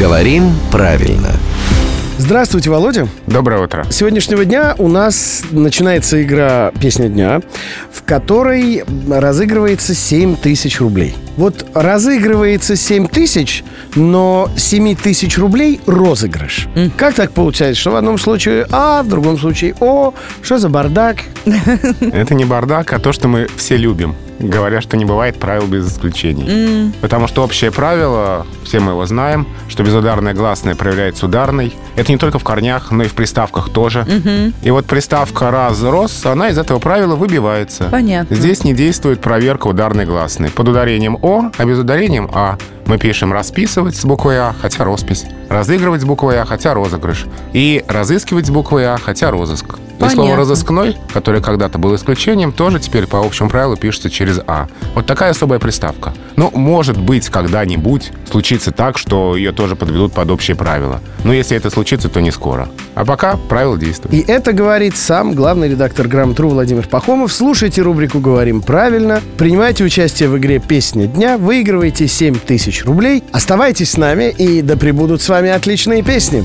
Говорим правильно. Здравствуйте, Володя. Доброе утро. С сегодняшнего дня у нас начинается игра «Песня дня», в которой разыгрывается 7 тысяч рублей. Вот разыгрывается 7 тысяч, но 7 тысяч рублей розыгрыш. Как так получается, что в одном случае А, в другом случае О? Что за бардак? Это не бардак, а то, что мы все любим. Говоря, что не бывает правил без исключений. Потому что общее правило, все мы его знаем, что безударное гласное проявляется ударной. Это не только в корнях, но и в приставках тоже. И вот приставка раз рос, она из этого правила выбивается. Понятно. Здесь не действует проверка ударной гласной. Под ударением О, а без ударением А. Мы пишем расписывать с буквой А, хотя роспись. Разыгрывать с буквой А, хотя розыгрыш. И разыскивать с буквой А, хотя розыск. И слово. «разыскной», которое когда-то было исключением, тоже теперь по общему правилу пишется через «а». Вот такая особая приставка. Ну, может быть, когда-нибудь случится так, что ее тоже подведут под общие правила. Но если это случится, то не скоро. А пока правила действуют. И это говорит сам главный редактор «Грамотру» Владимир Пахомов. Слушайте рубрику «Говорим правильно», принимайте участие в игре «Песня дня», выигрывайте 7 тысяч рублей. Оставайтесь с нами, и да пребудут с вами отличные песни.